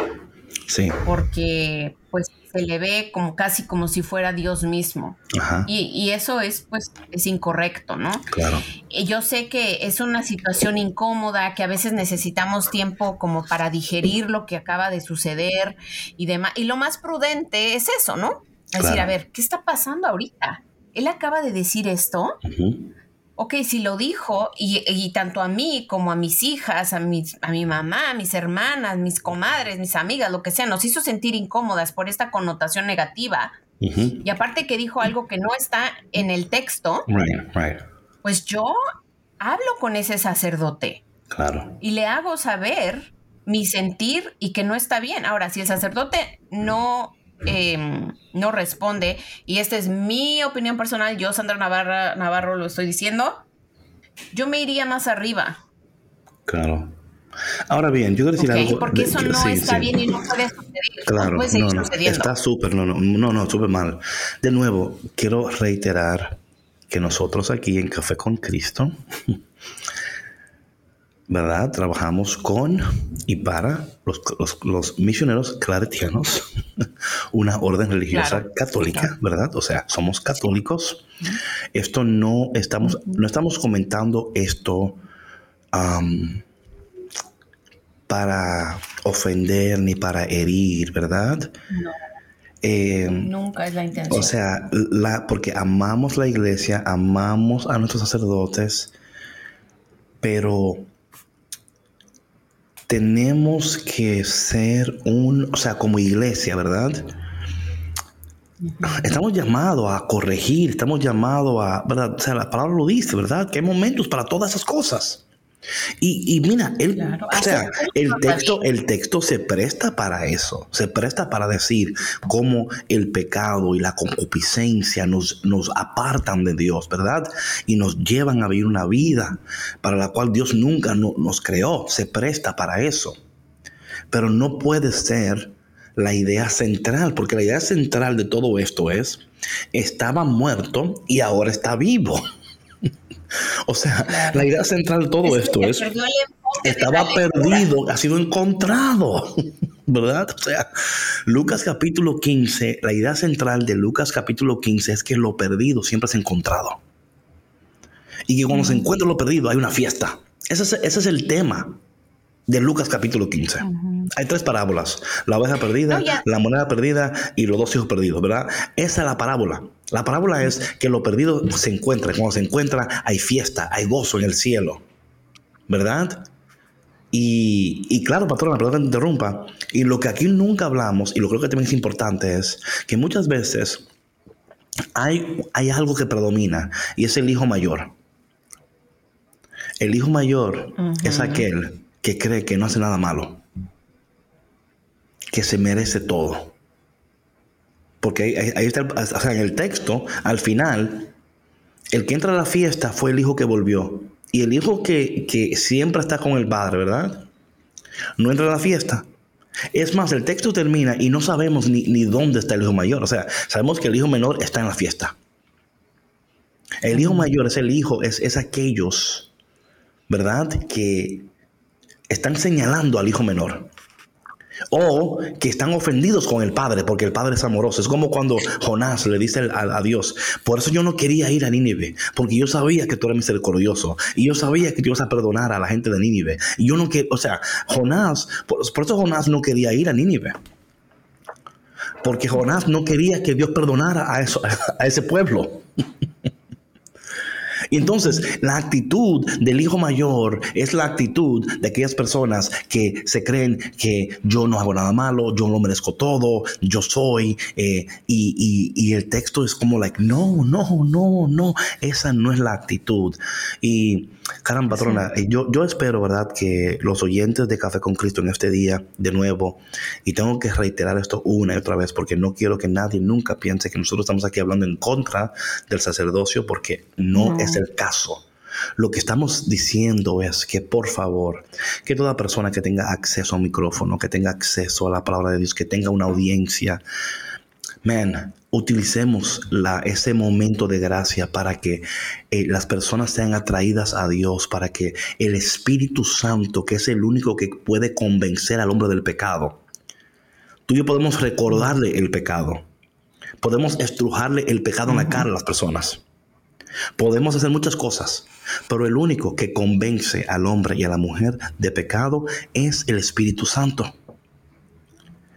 Sí, porque pues se le ve como casi como si fuera Dios mismo. ajá, Y, y eso es pues es incorrecto, ¿no? claro. Y yo sé que es una situación incómoda, que a veces necesitamos tiempo como para digerir lo que acaba de suceder y demás. Y lo más prudente es eso, ¿no? Es decir, a ver, ¿qué está pasando ahorita? Él acaba de decir esto. Ujú. Ok, si lo dijo, y, y tanto a mí como a mis hijas, a, mis, a mi mamá, a mis hermanas, mis comadres, mis amigas, lo que sea, nos hizo sentir incómodas por esta connotación negativa. Y aparte que dijo algo que no está en el texto, Right, right, pues yo hablo con ese sacerdote claro. y le hago saber mi sentir y que no está bien. Ahora, si el sacerdote no, em, no responde, y esta es mi opinión personal, yo, Sandra Navarra, Navarro, lo estoy diciendo, yo me iría más arriba, Claro. Ahora bien, yo quiero decir ¿ok? algo. Porque eso no sí, está sí. bien y no puede suceder. Claro, no puede seguir no, no, sucediendo. está súper, no, no, no, no, súper mal. De nuevo, quiero reiterar que nosotros aquí en Café con Cristo, ¿verdad? Trabajamos con y para los, los- los misioneros claretianos, una orden religiosa Claro, católica. ¿verdad? O sea, somos católicos. Esto no estamos, no estamos comentando esto para ofender ni para herir, ¿verdad? No. Eh, Nunca es la intención. O sea, la, porque amamos la iglesia, amamos a nuestros sacerdotes, pero tenemos que ser un, o sea, como iglesia, ¿verdad? Estamos llamados a corregir, estamos llamados a, ¿verdad? O sea, la palabra lo dice, ¿verdad? Que hay momentos para todas esas cosas. Y, mira, el, o sea, el texto, el texto se presta para eso, se presta para decir cómo el pecado y la concupiscencia nos, nos apartan de Dios, ¿verdad? Y nos llevan a vivir una vida para la cual Dios nunca nos creó, se presta para eso. Pero no puede ser la idea central, porque la idea central de todo esto es, estaba muerto y ahora está vivo. O sea, la idea central de todo esto es, estaba perdido, ha sido encontrado, ¿verdad? O sea, Lucas capítulo 15, la idea central de Lucas capítulo 15 es que lo perdido siempre es encontrado. Y que cuando se encuentra lo perdido hay una fiesta. Ese es, ese es el tema de Lucas capítulo 15. Hay tres parábolas, la oveja perdida, la moneda perdida y los dos hijos perdidos, ¿verdad? Esa es la parábola. La parábola es que lo perdido se encuentra, cuando se encuentra hay fiesta, hay gozo en el cielo, ¿verdad? Y, claro, patrona, perdón que te interrumpa, y lo que aquí nunca hablamos, y lo creo que también es importante, es que muchas veces hay, hay algo que predomina, y es el hijo mayor. El hijo mayor es aquel que cree que no hace nada malo, que se merece todo. Porque ahí, está, o sea, en el texto, al final, el que entra a la fiesta fue el hijo que volvió. Y el hijo que, siempre está con el padre, ¿verdad? No entra a la fiesta. Es más, el texto termina y no sabemos ni, ni, dónde está el hijo mayor. O sea, sabemos que el hijo menor está en la fiesta. El hijo mayor es el hijo, es, es aquellos, ¿verdad? Que están señalando al hijo menor. O que están ofendidos con el Padre porque el Padre es amoroso. Es como cuando Jonás le dice a, Dios, por eso yo no quería ir a Nínive, porque yo sabía que tú eres misericordioso y yo sabía que tú ibas a perdonar a la gente de Nínive. Y yo no que, o sea, Jonás, por, por eso Jonás no quería ir a Nínive. Porque Jonás no quería que Dios perdonara a, eso, a ese pueblo. Y entonces la actitud del hijo mayor es la actitud de aquellas personas que se creen que yo no hago nada malo, yo lo merezco todo, yo soy. Eh, y, el texto es como like, no, no, no, no, esa no es la actitud. Y caramba, patrona, eh, yo, yo espero, ¿verdad?, que los oyentes de Café con Cristo en este día, de nuevo, y tengo que reiterar esto una y otra vez porque no quiero que nadie nunca piense que nosotros estamos aquí hablando en contra del sacerdocio porque no. es el caso. Lo que estamos diciendo es que por favor, que toda persona que tenga acceso a un micrófono, que tenga acceso a la palabra de Dios, que tenga una audiencia, man, utilicemos la, ese momento de gracia para que eh, las personas sean atraídas a Dios, para que el Espíritu Santo, que es el único que puede convencer al hombre del pecado, tú y yo podemos recordarle el pecado, podemos estrujarle el pecado en la cara a las personas. Podemos hacer muchas cosas, pero el único que convence al hombre y a la mujer de pecado es el Espíritu Santo.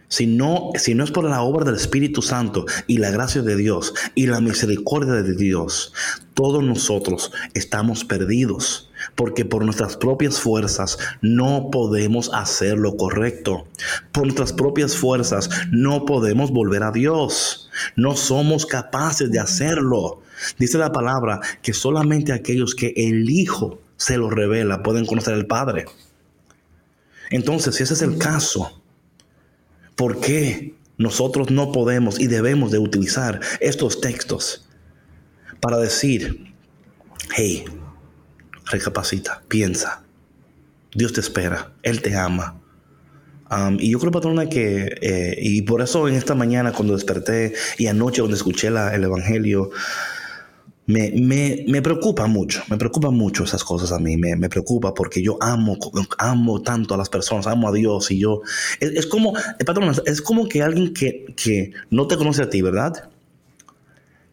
Si no, si no es por la obra del Espíritu Santo y la gracia de Dios y la misericordia de Dios, todos nosotros estamos perdidos, porque por nuestras propias fuerzas no podemos hacer lo correcto. Por nuestras propias fuerzas no podemos volver a Dios. No somos capaces de hacerlo. Dice la palabra que solamente aquellos que el Hijo se lo revela pueden conocer al Padre. Entonces, si ese es el caso, ¿por qué nosotros no podemos y debemos de utilizar estos textos para decir, hey, recapacita, piensa, Dios te espera, Él te ama. y yo creo, patrona, que, eh, y por eso en esta mañana cuando desperté y anoche cuando escuché el Evangelio, me, me, me, preocupa mucho, me preocupa mucho esas cosas a mí, me, me, preocupa porque yo amo, amo tanto a las personas, amo a Dios y yo, es, como, eh, patrón, es como que alguien que, que, no te conoce a ti, ¿verdad?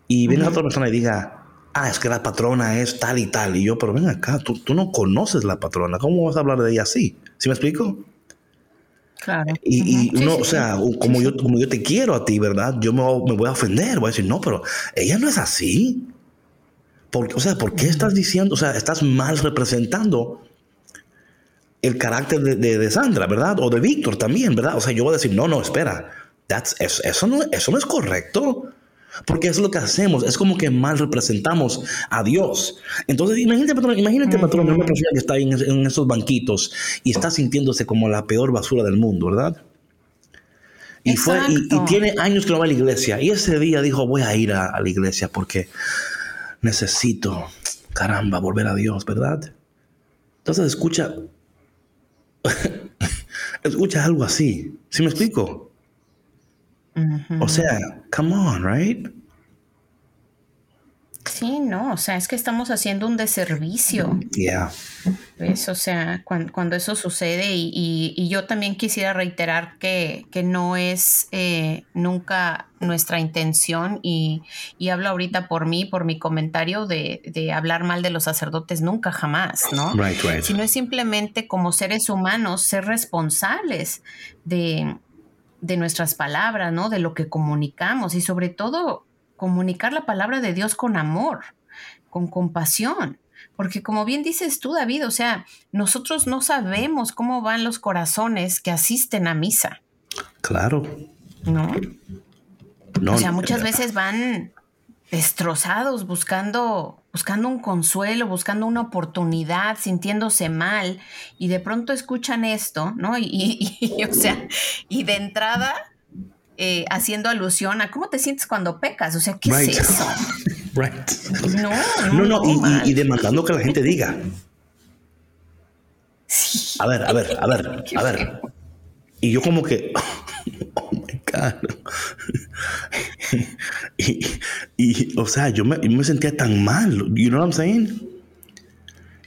Y viene otra persona y diga, ah, es que la patrona es tal y tal, y yo, pero ven acá, tú, tú no conoces la patrona, ¿cómo vas a hablar de ella así? ¿Sí me explico? Claro. Y, Ujú. Sí, uno, sí, o sí. sea, como, yo, como yo te quiero a ti, ¿verdad? Yo me, me voy a ofender, voy a decir, no, pero ella no es así. Por- o sea, ¿por qué estás diciendo, o sea, estás mal representando el carácter de, de- de Sandra, ¿verdad? O de Víctor también, ¿verdad? O sea, yo voy a decir, no, no, espera, That's- eso, eso no, eso no es correcto. Porque es lo que hacemos, es como que mal representamos a Dios. Entonces, imagínate, patrón, imagínate, patrón, una persona que está en, en esos banquitos y está sintiéndose como la peor basura del mundo, ¿verdad? Y, fue, y, tiene años que no va a la iglesia. Y ese día dijo, voy a ir a, a la iglesia porque necesito, caramba, volver a Dios, ¿verdad? Entonces escucha, escucha algo así. ¿Sí me explico? O sea, come on, right? Sí, no, o sea, es que estamos haciendo un deservicio. Yeah. O sea, cuan- cuando, eso sucede y, y- y yo también quisiera reiterar que, que no es eh, nunca nuestra intención y, y hablo ahorita por mí, por mi comentario de, de hablar mal de los sacerdotes, nunca jamás, ¿no? Right, right. Sino es simplemente como seres humanos ser responsables de, de nuestras palabras, ¿no? De lo que comunicamos y sobre todo comunicar la palabra de Dios con amor, con compasión. Porque como bien dices tú, David, o sea, nosotros no sabemos cómo van los corazones que asisten a misa, Claro. ¿no? No, o sea, muchas veces van destrozados buscando buscando un consuelo, buscando una oportunidad, sintiéndose mal y de pronto escuchan esto, ¿no? Y, y- y, o sea, y de entrada eh, haciendo alusión a cómo te sientes cuando pecas, o sea, ¿qué Right. es eso? Right. No, No, no, y- y, y demandando que la gente diga. Sí. A ver, a ver, a ver, a ver. Y yo como que, oh my God. y, y, o sea, yo me, yo me sentía tan mal, you know what I'm saying?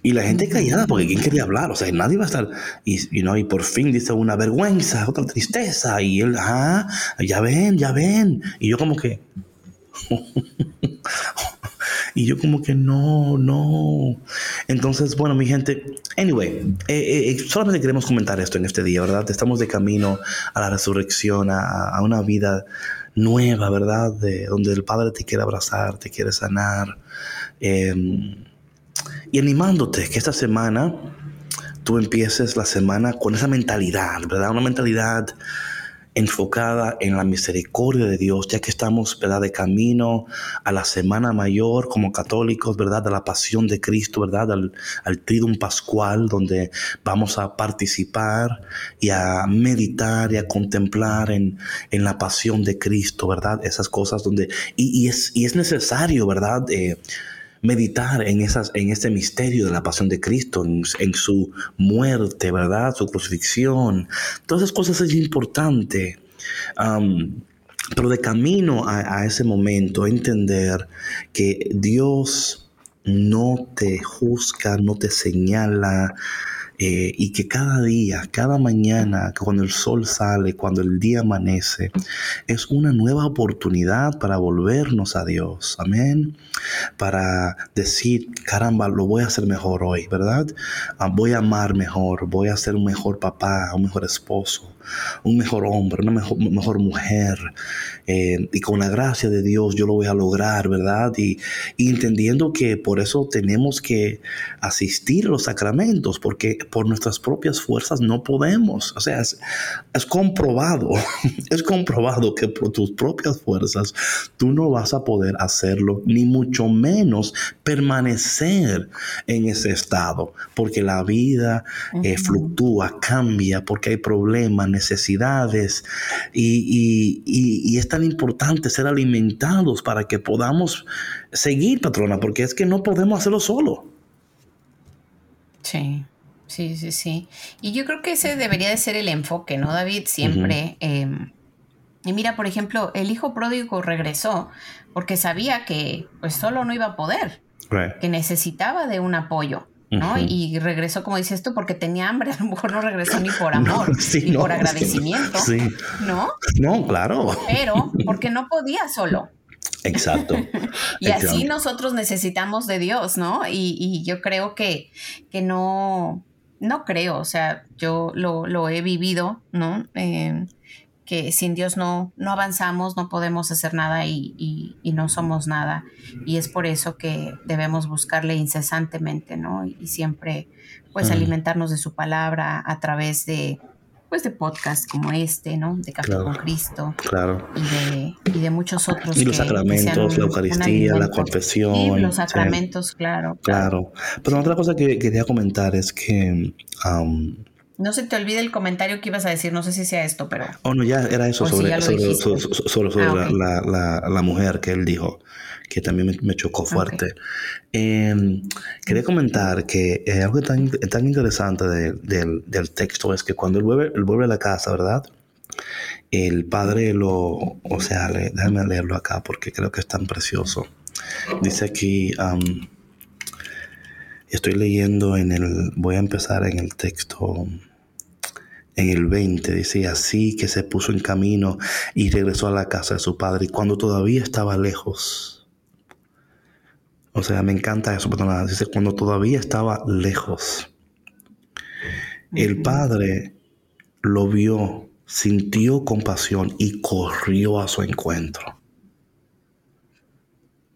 Y la gente callada, porque ¿quién quería hablar? O sea, nadie iba a estar. Y, you know, y por fin dice una vergüenza, otra tristeza. Y él, ah, ya ven, ya ven. Y yo como que... Y yo como que no, no. Entonces, bueno, mi gente, anyway, eh, eh, solamente queremos comentar esto en este día, ¿verdad? Estamos de camino a la resurrección, a, a una vida nueva, ¿verdad? De, donde el Padre te quiere abrazar, te quiere sanar. Eh, y animándote que esta semana tú empieces la semana con esa mentalidad, ¿verdad? Una mentalidad enfocada en la misericordia de Dios, ya que estamos, ¿verdad?, de camino a la Semana Mayor como católicos, ¿verdad?, de la pasión de Cristo, ¿verdad?, al, al Pascual, donde vamos a participar y a meditar y a contemplar en, en la pasión de Cristo, ¿verdad?, esas cosas donde, y, y es, y es necesario, ¿verdad?, eh, meditar en, esas, en este misterio de la pasión de Cristo, en, en su muerte, ¿verdad? Su crucifixión. Todas esas cosas es importante. Um, pero de camino a, a ese momento, entender que Dios no te juzga, no te señala, eh, y que cada día, cada mañana, cuando el sol sale, cuando el día amanece, es una nueva oportunidad para volvernos a Dios. Amén. Para decir, caramba, lo voy a hacer mejor hoy, ¿verdad? Ah, voy a amar mejor, voy a ser un mejor papá, un mejor esposo, un mejor hombre, una mejor, mejor mujer. Eh, y con la gracia de Dios yo lo voy a lograr, ¿verdad? Y, y entendiendo que por eso tenemos que asistir a los sacramentos, porque por nuestras propias fuerzas no podemos. O sea, es, es comprobado, es comprobado que por tus propias fuerzas tú no vas a poder hacerlo, ni mucho menos permanecer en ese estado, porque la vida eh, fluctúa, cambia, porque hay problemas, necesidades, y, y- y- y es tan importante ser alimentados para que podamos seguir, patrona, porque es que no podemos hacerlo solo. Sí, sí, sí, sí. Y yo creo que ese debería de ser el enfoque, ¿no, David? Siempre. eh, y mira, por ejemplo, el hijo pródigo regresó porque sabía que pues solo no iba a poder, Right. que necesitaba de un apoyo, ¿no? Y regresó, como dices tú, porque tenía hambre, a lo mejor no regresó ni por amor, Sí, ni no, por agradecimiento, Sí. ¿no? No, claro. Pero porque no podía solo. Exacto. Y así nosotros necesitamos de Dios, ¿no? Y, y yo creo que, que no, no creo, o sea, yo lo, he vivido, ¿no? Eh, que sin Dios no, no avanzamos, no podemos hacer nada y, no somos nada. Y es por eso que debemos buscarle incesantemente, ¿no? Y, siempre, pues, alimentarnos de su palabra a través de, pues, de podcasts como este, ¿no? De Café con Cristo. Claro. Y de, muchos otros. Y los sacramentos, la Eucaristía, la confesión. Y los sacramentos, claro, claro. Pero otra cosa que quería comentar es que... No se te olvide el comentario que ibas a decir, no sé si sea esto, pero... Oh, no, ya era eso sobre, sobre, ah, la, mujer que él dijo, que también me, chocó fuerte. Em, quería comentar que eh, algo tan, tan interesante del, texto es que cuando él vuelve, él vuelve a la casa, ¿verdad? El padre lo, o sea, déjame leerlo acá porque creo que es tan precioso. Dice aquí, estoy leyendo en el, voy a empezar en el texto en el 20 dice así que se puso en camino y regresó a la casa de su padre y cuando todavía estaba lejos. O sea, me encanta eso, pero dice cuando todavía estaba lejos. El padre lo vio, sintió compasión y corrió a su encuentro.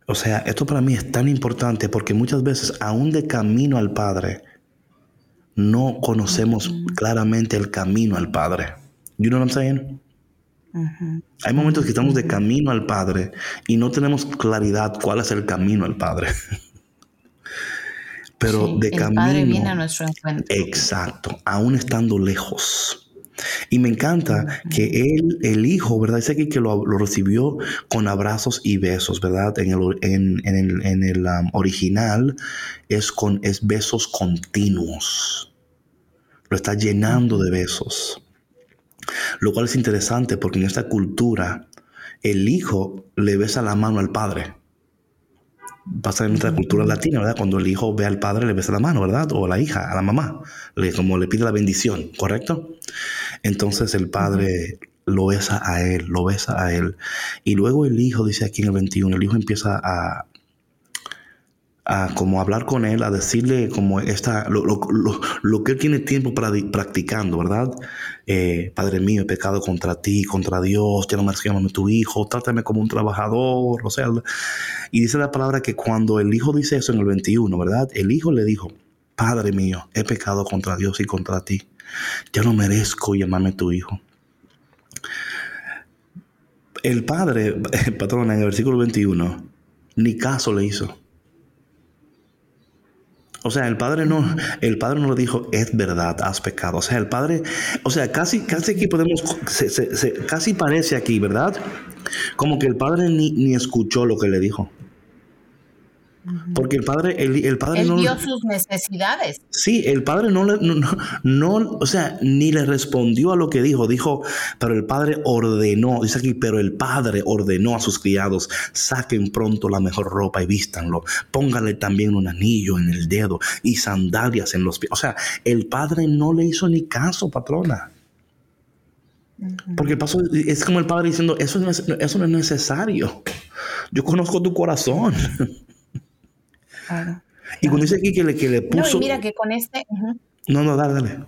O sea, esto para mí es tan importante porque muchas veces, aún de camino al Padre, no conocemos claramente el camino al Padre. You know what I'm saying? Hay momentos que estamos de camino al Padre y no tenemos claridad cuál es el camino al Padre. Pero de camino. Padre viene a nuestro encuentro. Exacto, aún estando lejos. Y me encanta que él, el hijo, ¿verdad? Dice aquí que lo, recibió con abrazos y besos, ¿verdad? En el, en, el, um, original es, con, es besos continuos. Lo está llenando de besos. Lo cual es interesante porque en esta cultura el hijo le besa la mano al padre pasa en nuestra cultura latina, ¿verdad? Cuando el hijo ve al padre, le besa la mano, ¿verdad? O a la hija, a la mamá, le, como le pide la bendición, ¿correcto? Entonces el padre lo besa a él, lo besa a él. Y luego el hijo, dice aquí en el 21, el hijo empieza a, a como hablar con él, a decirle como esta, lo, lo, lo, que él tiene tiempo para practicando, ¿verdad? Eh, Padre mío, he pecado contra ti, contra Dios, ya no me llámame tu hijo, trátame como un trabajador, o sea, y dice la palabra que cuando el hijo dice eso en el 21, ¿verdad? El hijo le dijo, Padre mío, he pecado contra Dios y contra ti, ya no merezco llamarme tu hijo. El padre, patrón, en el versículo 21, ni caso le hizo. O sea, el padre no, el padre no le dijo, es verdad, has pecado. O sea, el padre, o sea, casi, casi aquí podemos, casi parece aquí, ¿verdad? Como que el padre ni, ni escuchó lo que le dijo. Porque el padre, el, padre Él no. vio sus necesidades. Sí, el padre no le, no, no, o sea, ni le respondió a lo que dijo. Dijo, pero el padre ordenó, dice aquí, pero el padre ordenó a sus criados, saquen pronto la mejor ropa y vístanlo. Pónganle también un anillo en el dedo y sandalias en los pies. O sea, el padre no le hizo ni caso, patrona. Porque pasó, es como el padre diciendo, eso no es, eso no es necesario. Yo conozco tu corazón. Y cuando dice aquí que le, que le puso. No, mira que con este. No, no, dale, dale.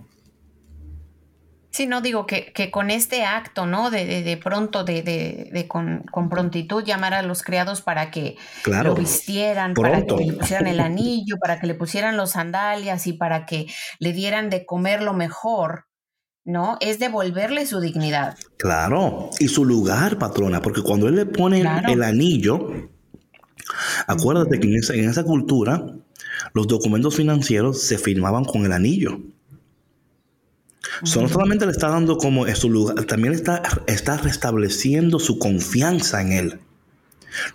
Sí, no digo que, con este acto, ¿no? De, de, pronto, de, de con, prontitud llamar a los criados para que lo vistieran, para que le pusieran el anillo, para que le pusieran los sandalias y para que le dieran de comer lo mejor, ¿no? Es devolverle su dignidad. Claro, y su lugar, patrona, porque cuando él le pone el anillo, Acuérdate que en esa, cultura los documentos financieros se firmaban con el anillo. no solamente le está dando como su lugar, también está, está restableciendo su confianza en él.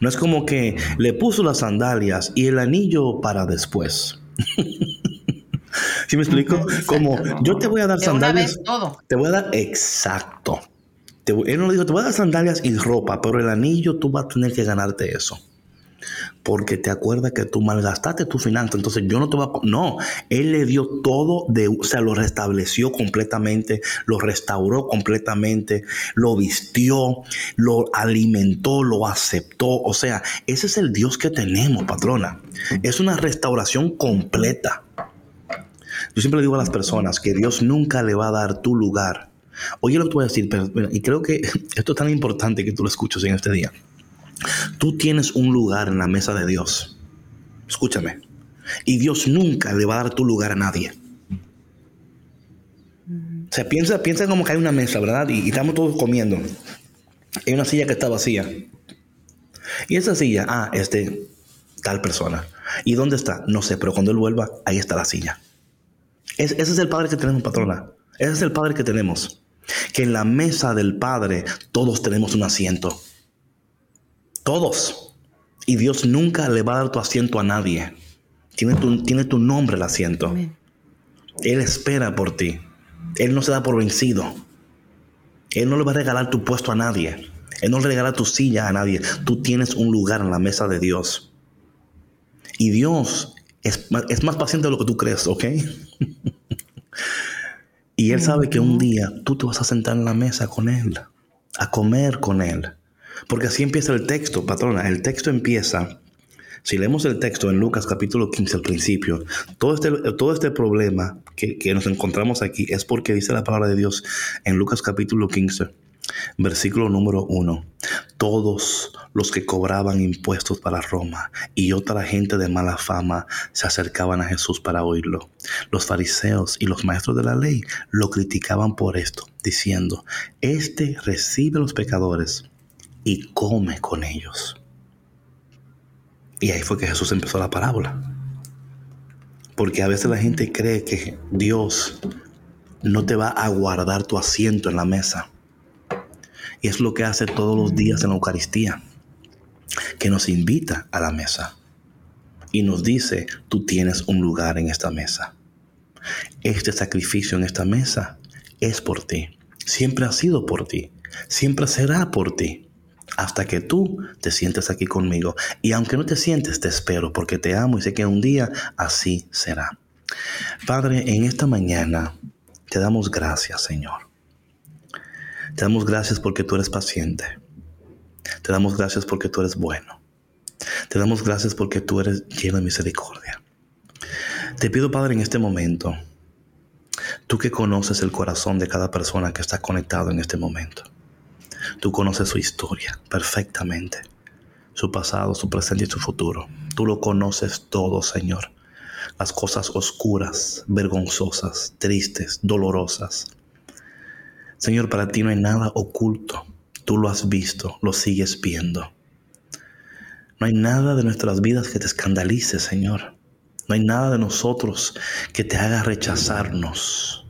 No es como que le puso las sandalias y el anillo para después. ¿Sí me explico? Como yo te voy a dar sandalias. Te voy a dar exacto. él no le dijo, te voy a dar sandalias y ropa, pero el anillo tú vas a tener que ganarte eso porque te acuerdas que tú malgastaste tu finanza, entonces yo no te voy a... No, Él le dio todo, de, o sea, lo restableció completamente, lo restauró completamente, lo vistió, lo alimentó, lo aceptó, o sea, ese es el Dios que tenemos, patrona. Es una restauración completa. Yo siempre digo a las personas que Dios nunca le va a dar tu lugar. Oye lo que voy a decir, y creo que esto es tan importante que tú lo escuches en este día. Tú tienes un lugar en la mesa de Dios. Escúchame. Y Dios nunca le va a dar tu lugar a nadie. O sea, piensa, piensa como que hay una mesa, ¿verdad? Y, estamos todos comiendo. Hay una silla que está vacía. Y esa silla, ah, es de tal persona. ¿Y dónde está? No sé, pero cuando él vuelva, ahí está la silla. ese es el Padre que tenemos, patrona. Ese es el Padre que tenemos. Que en la mesa del Padre todos tenemos un asiento. Todos. Y Dios nunca le va a dar tu asiento a nadie. Tiene tu, tiene tu nombre el asiento. Él espera por ti. Él no se da por vencido. Él no le va a regalar tu puesto a nadie. Él no le regala tu silla a nadie. Tú tienes un lugar en la mesa de Dios. Y Dios es, es más paciente de lo que tú crees, ¿ok? y Él sabe que un día tú te vas a sentar en la mesa con Él, a comer con Él. Porque así empieza el texto, patrona. El texto empieza, si leemos el texto en Lucas capítulo 15 al principio, todo este, todo este problema que, que nos encontramos aquí es porque dice la palabra de Dios en Lucas capítulo 15 Versículo número 1. Todos los que cobraban impuestos para Roma y otra gente de mala fama se acercaban a Jesús para oírlo. Los fariseos y los maestros de la ley lo criticaban por esto, diciendo, Este recibe a los pecadores y come con ellos. Y ahí fue que Jesús empezó la parábola. Porque a veces la gente cree que Dios no te va a guardar tu asiento en la mesa y es lo que hace todos los días en la Eucaristía, que nos invita a la mesa y nos dice, tú tienes un lugar en esta mesa. Este sacrificio en esta mesa es por ti. Siempre ha sido por ti. Siempre será por ti. Hasta que tú te sientes aquí conmigo. Y aunque no te sientes, te espero porque te amo y sé que un día así será. Padre, en esta mañana te damos gracias, Señor te damos gracias porque tú eres paciente. Te damos gracias porque tú eres bueno. Te damos gracias porque tú eres lleno de misericordia. Te pido, Padre, en este momento, tú que conoces el corazón de cada persona que está conectado en este momento. Tú conoces su historia perfectamente, su pasado, su presente y su futuro. Tú lo conoces todo, Señor. Las cosas oscuras, vergonzosas, tristes, dolorosas Señor, para ti no hay nada oculto. Tú lo has visto, lo sigues viendo. No hay nada de nuestras vidas que te escandalice, Señor. No hay nada de nosotros que te haga rechazarnos.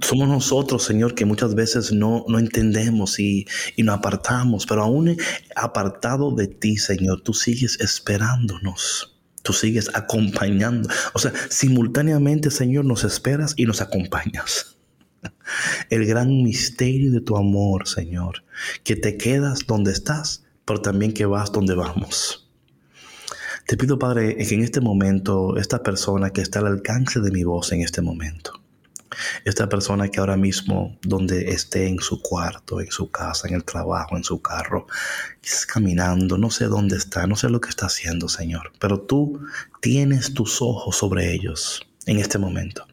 Somos nosotros, Señor, que muchas veces no, no entendemos y, y nos apartamos, pero aún apartado de ti, Señor, tú sigues esperándonos. Tú sigues acompañando. O sea, simultáneamente, Señor, nos esperas y nos acompañas el gran misterio de tu amor, Señor, que te quedas donde estás, pero también que vas donde vamos. Te pido, Padre, que en este momento, esta persona que está al alcance de mi voz en este momento, esta persona que ahora mismo, donde esté en su cuarto, en su casa, en el trabajo, en su carro, caminando, no sé dónde está, no sé lo que está haciendo, Señor, pero tú tienes tus ojos sobre ellos en este momento.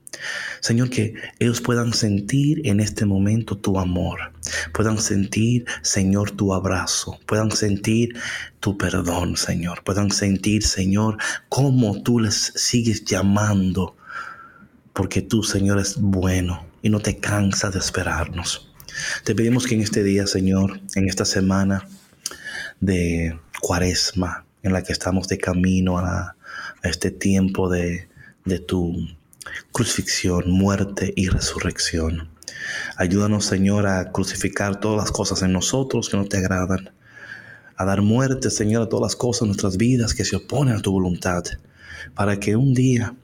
Señor, que ellos puedan sentir en este momento tu amor, puedan sentir, Señor, tu abrazo, puedan sentir tu perdón, Señor, puedan sentir, Señor, cómo tú les sigues llamando, porque tú, Señor, es bueno y no te cansas de esperarnos. Te pedimos que en este día, Señor, en esta semana de cuaresma, en la que estamos de camino a, este tiempo de, de tu crucifixión, muerte y resurrección. Ayúdanos, Señor, a crucificar todas las cosas en nosotros que no te agradan, a dar muerte, Señor, a todas las cosas en nuestras vidas que se oponen a tu voluntad, para que un día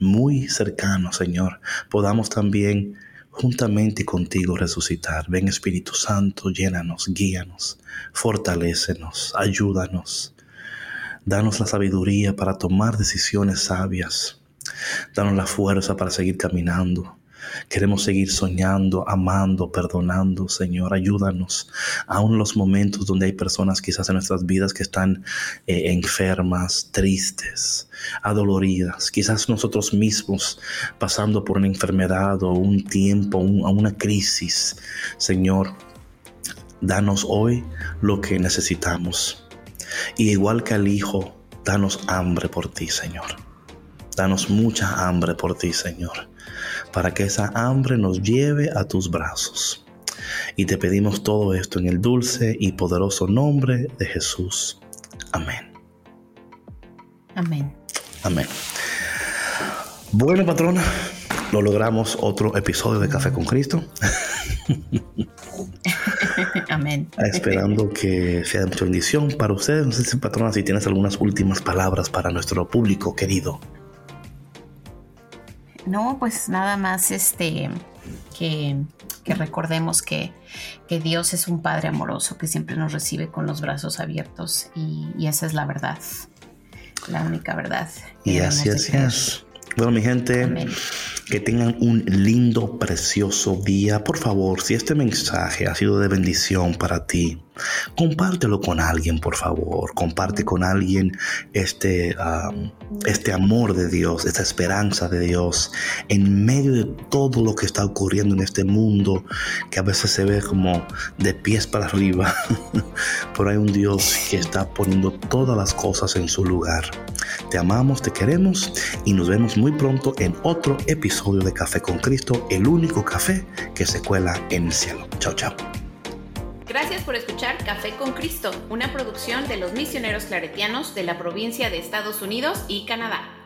muy cercano, Señor, podamos también juntamente contigo resucitar. Ven Espíritu Santo, llénanos, guíanos, fortalécenos, ayúdanos. Danos la sabiduría para tomar decisiones sabias Danos la fuerza para seguir caminando. Queremos seguir soñando, amando, perdonando, Señor. Ayúdanos. Aún los momentos donde hay personas quizás en nuestras vidas que están eh, enfermas, tristes, adoloridas. Quizás nosotros mismos pasando por una enfermedad o un tiempo, una crisis. Señor, danos hoy lo que necesitamos. Y igual que al Hijo, danos hambre por ti, Señor. Danos mucha hambre por ti, Señor para que esa hambre nos lleve a tus brazos. Y te pedimos todo esto en el dulce y poderoso nombre de Jesús. Amén. Amén. Amén. Bueno, patrona, lo logramos otro episodio de Café con Cristo. Amén. Esperando que sea de mucha bendición para ustedes. No sé si, patrona, si tienes algunas últimas palabras para nuestro público querido. No, pues nada más este que, recordemos que, Dios es un Padre amoroso que siempre nos recibe con los brazos abiertos y, esa es la verdad, la única verdad. Y así es. Bueno, mi gente, que tengan un lindo, precioso día. Por favor, si este mensaje ha sido de bendición para ti, compártelo con alguien, por favor. Comparte con alguien este, este amor de Dios, esta esperanza de Dios en medio de todo lo que está ocurriendo en este mundo que a veces se ve como de pies para arriba. Pero hay un Dios que está poniendo todas las cosas en su lugar. Te amamos, te queremos y nos vemos muy pronto en otro episodio de Café con Cristo, el único café que se cuela en el cielo. Chao, chao. Gracias por escuchar Café con Cristo, una producción de los misioneros claretianos de la provincia de Estados Unidos y Canadá.